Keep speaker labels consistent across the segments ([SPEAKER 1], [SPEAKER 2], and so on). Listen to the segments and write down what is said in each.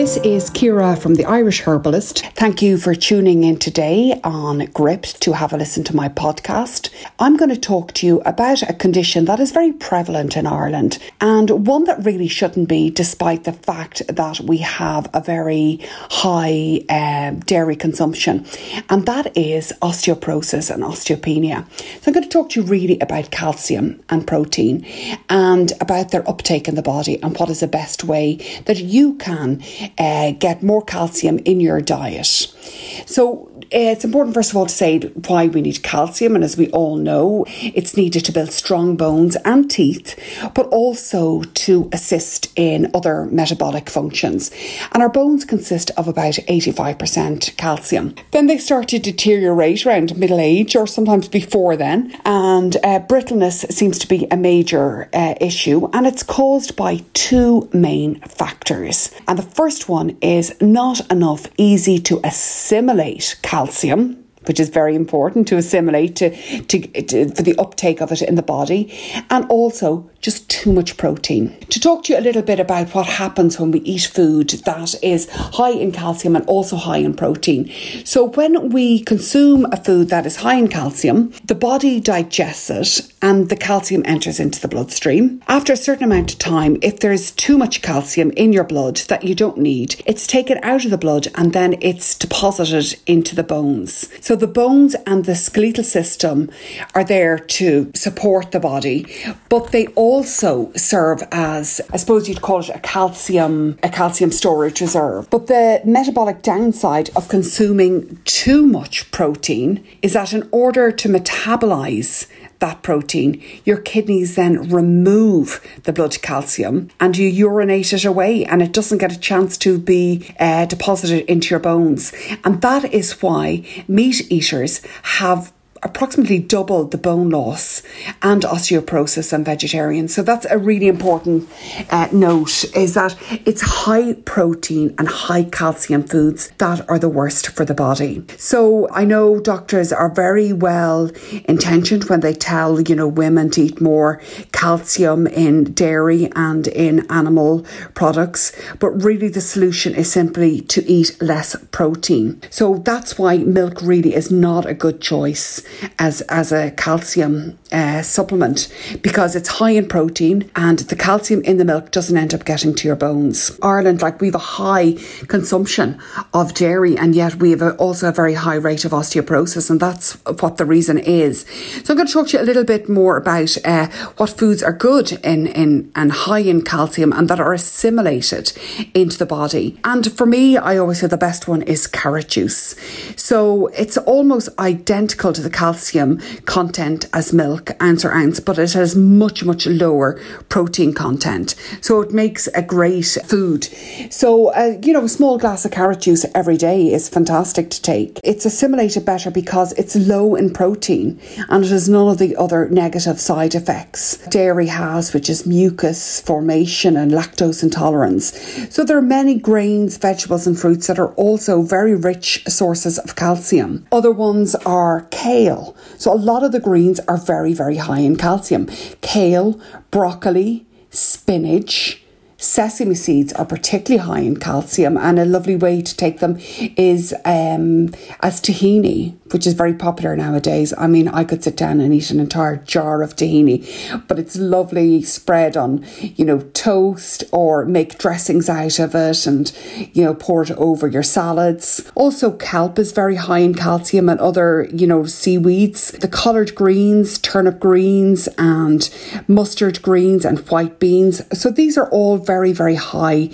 [SPEAKER 1] This is Ciara from the Irish Herbalist. Thank you for tuning in today on Gript to have a listen to my podcast. I'm going to talk to you about a condition that is very prevalent in Ireland and one that really shouldn't be, despite the fact that we have a very high uh, dairy consumption, and that is osteoporosis and osteopenia. So, I'm going to talk to you really about calcium and protein and about their uptake in the body and what is the best way that you can uh, get more calcium in your diet. So uh, it's important, first of all, to say why we need calcium. And as we all know, it's needed to build strong bones and teeth, but also to assist in other metabolic functions. And our bones consist of about 85% calcium. Then they start to deteriorate around middle age or sometimes before then. And uh, brittleness seems to be a major uh, issue. And it's caused by two main factors. And the first one is not enough easy to assimilate calcium which is very important to assimilate to, to, to, for the uptake of it in the body, and also just too much protein. To talk to you a little bit about what happens when we eat food that is high in calcium and also high in protein. So, when we consume a food that is high in calcium, the body digests it and the calcium enters into the bloodstream. After a certain amount of time, if there's too much calcium in your blood that you don't need, it's taken out of the blood and then it's deposited into the bones. So, the bones and the skeletal system are there to support the body, but they all also serve as, I suppose you'd call it a calcium, a calcium storage reserve. But the metabolic downside of consuming too much protein is that in order to metabolize that protein, your kidneys then remove the blood calcium and you urinate it away and it doesn't get a chance to be uh, deposited into your bones. And that is why meat eaters have approximately double the bone loss and osteoporosis and vegetarians. So that's a really important uh, note is that it's high protein and high calcium foods that are the worst for the body. So I know doctors are very well intentioned when they tell, you know, women to eat more calcium in dairy and in animal products, but really the solution is simply to eat less protein. So that's why milk really is not a good choice as as a calcium uh, supplement because it's high in protein and the calcium in the milk doesn't end up getting to your bones. Ireland, like we have a high consumption of dairy and yet we have a, also a very high rate of osteoporosis and that's what the reason is. So I'm going to talk to you a little bit more about uh, what foods are good in, in and high in calcium and that are assimilated into the body. And for me, I always say the best one is carrot juice. So it's almost identical to the calcium content as milk, ounce or ounce, but it has much, much lower protein content. So it makes a great food. So, uh, you know, a small glass of carrot juice every day is fantastic to take. It's assimilated better because it's low in protein and it has none of the other negative side effects dairy has, which is mucus formation and lactose intolerance. So there are many grains, vegetables, and fruits that are also very rich sources of calcium. Other ones are kale. So a lot of the greens are very, very high in calcium. Kale, broccoli, spinach, Sesame seeds are particularly high in calcium, and a lovely way to take them is um, as tahini, which is very popular nowadays. I mean, I could sit down and eat an entire jar of tahini, but it's lovely spread on, you know, toast or make dressings out of it and, you know, pour it over your salads. Also, kelp is very high in calcium and other, you know, seaweeds. The collard greens, turnip greens, and mustard greens and white beans. So these are all very, very high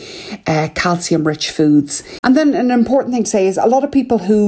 [SPEAKER 1] uh, calcium rich foods. And then an important thing to say is a lot of people who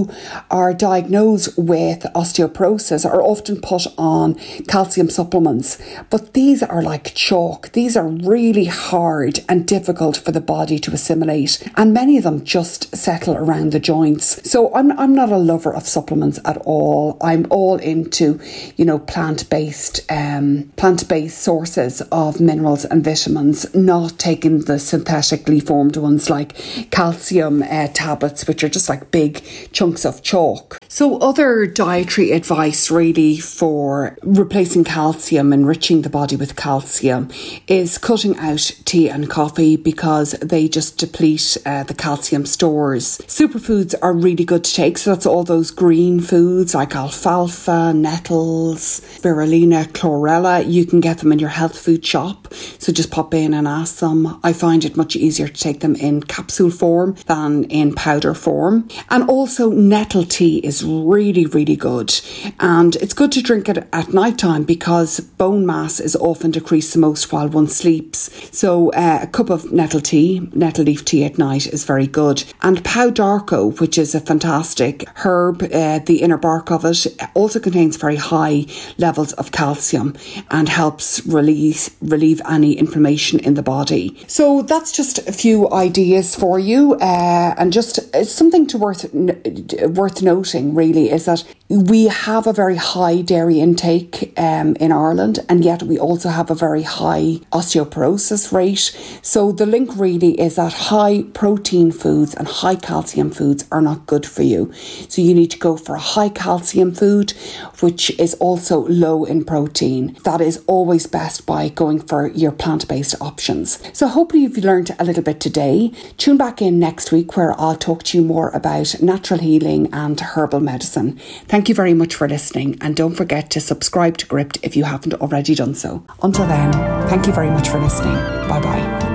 [SPEAKER 1] are diagnosed with osteoporosis are often put on calcium supplements, but these are like chalk. These are really hard and difficult for the body to assimilate, and many of them just settle around the joints. So I'm, I'm not a lover of supplements at all. I'm all into, you know, plant based um, plant based sources of minerals and vitamins, not taking taking the synthetically formed ones like calcium uh, tablets, which are just like big chunks of chalk. So, other dietary advice really for replacing calcium, enriching the body with calcium, is cutting out tea and coffee because they just deplete uh, the calcium stores. Superfoods are really good to take, so that's all those green foods like alfalfa, nettles, spirulina, chlorella. You can get them in your health food shop, so just pop in and ask them. I find it much easier to take them in capsule form than in powder form. And also, nettle tea is really, really good. And it's good to drink it at night time because bone mass is often decreased the most while one sleeps. So, uh, a cup of nettle tea, nettle leaf tea at night is very good. And Pau d'Arco, which is a fantastic herb, uh, the inner bark of it also contains very high levels of calcium and helps release relieve any inflammation in the body. So that's just a few ideas for you, uh, and just something to worth worth noting really is that we have a very high dairy intake um, in Ireland, and yet we also have a very high osteoporosis rate. So the link really is that high protein foods and high calcium foods are not good for you. So you need to go for a high calcium food, which is also low in protein. That is always best by going for your plant based options. So hopefully you've learned a little bit today. Tune back in next week where I'll talk to you more about natural healing and herbal medicine. Thank you very much for listening, and don't forget to subscribe to Gript if you haven't already done so. Until then, thank you very much for listening. Bye bye.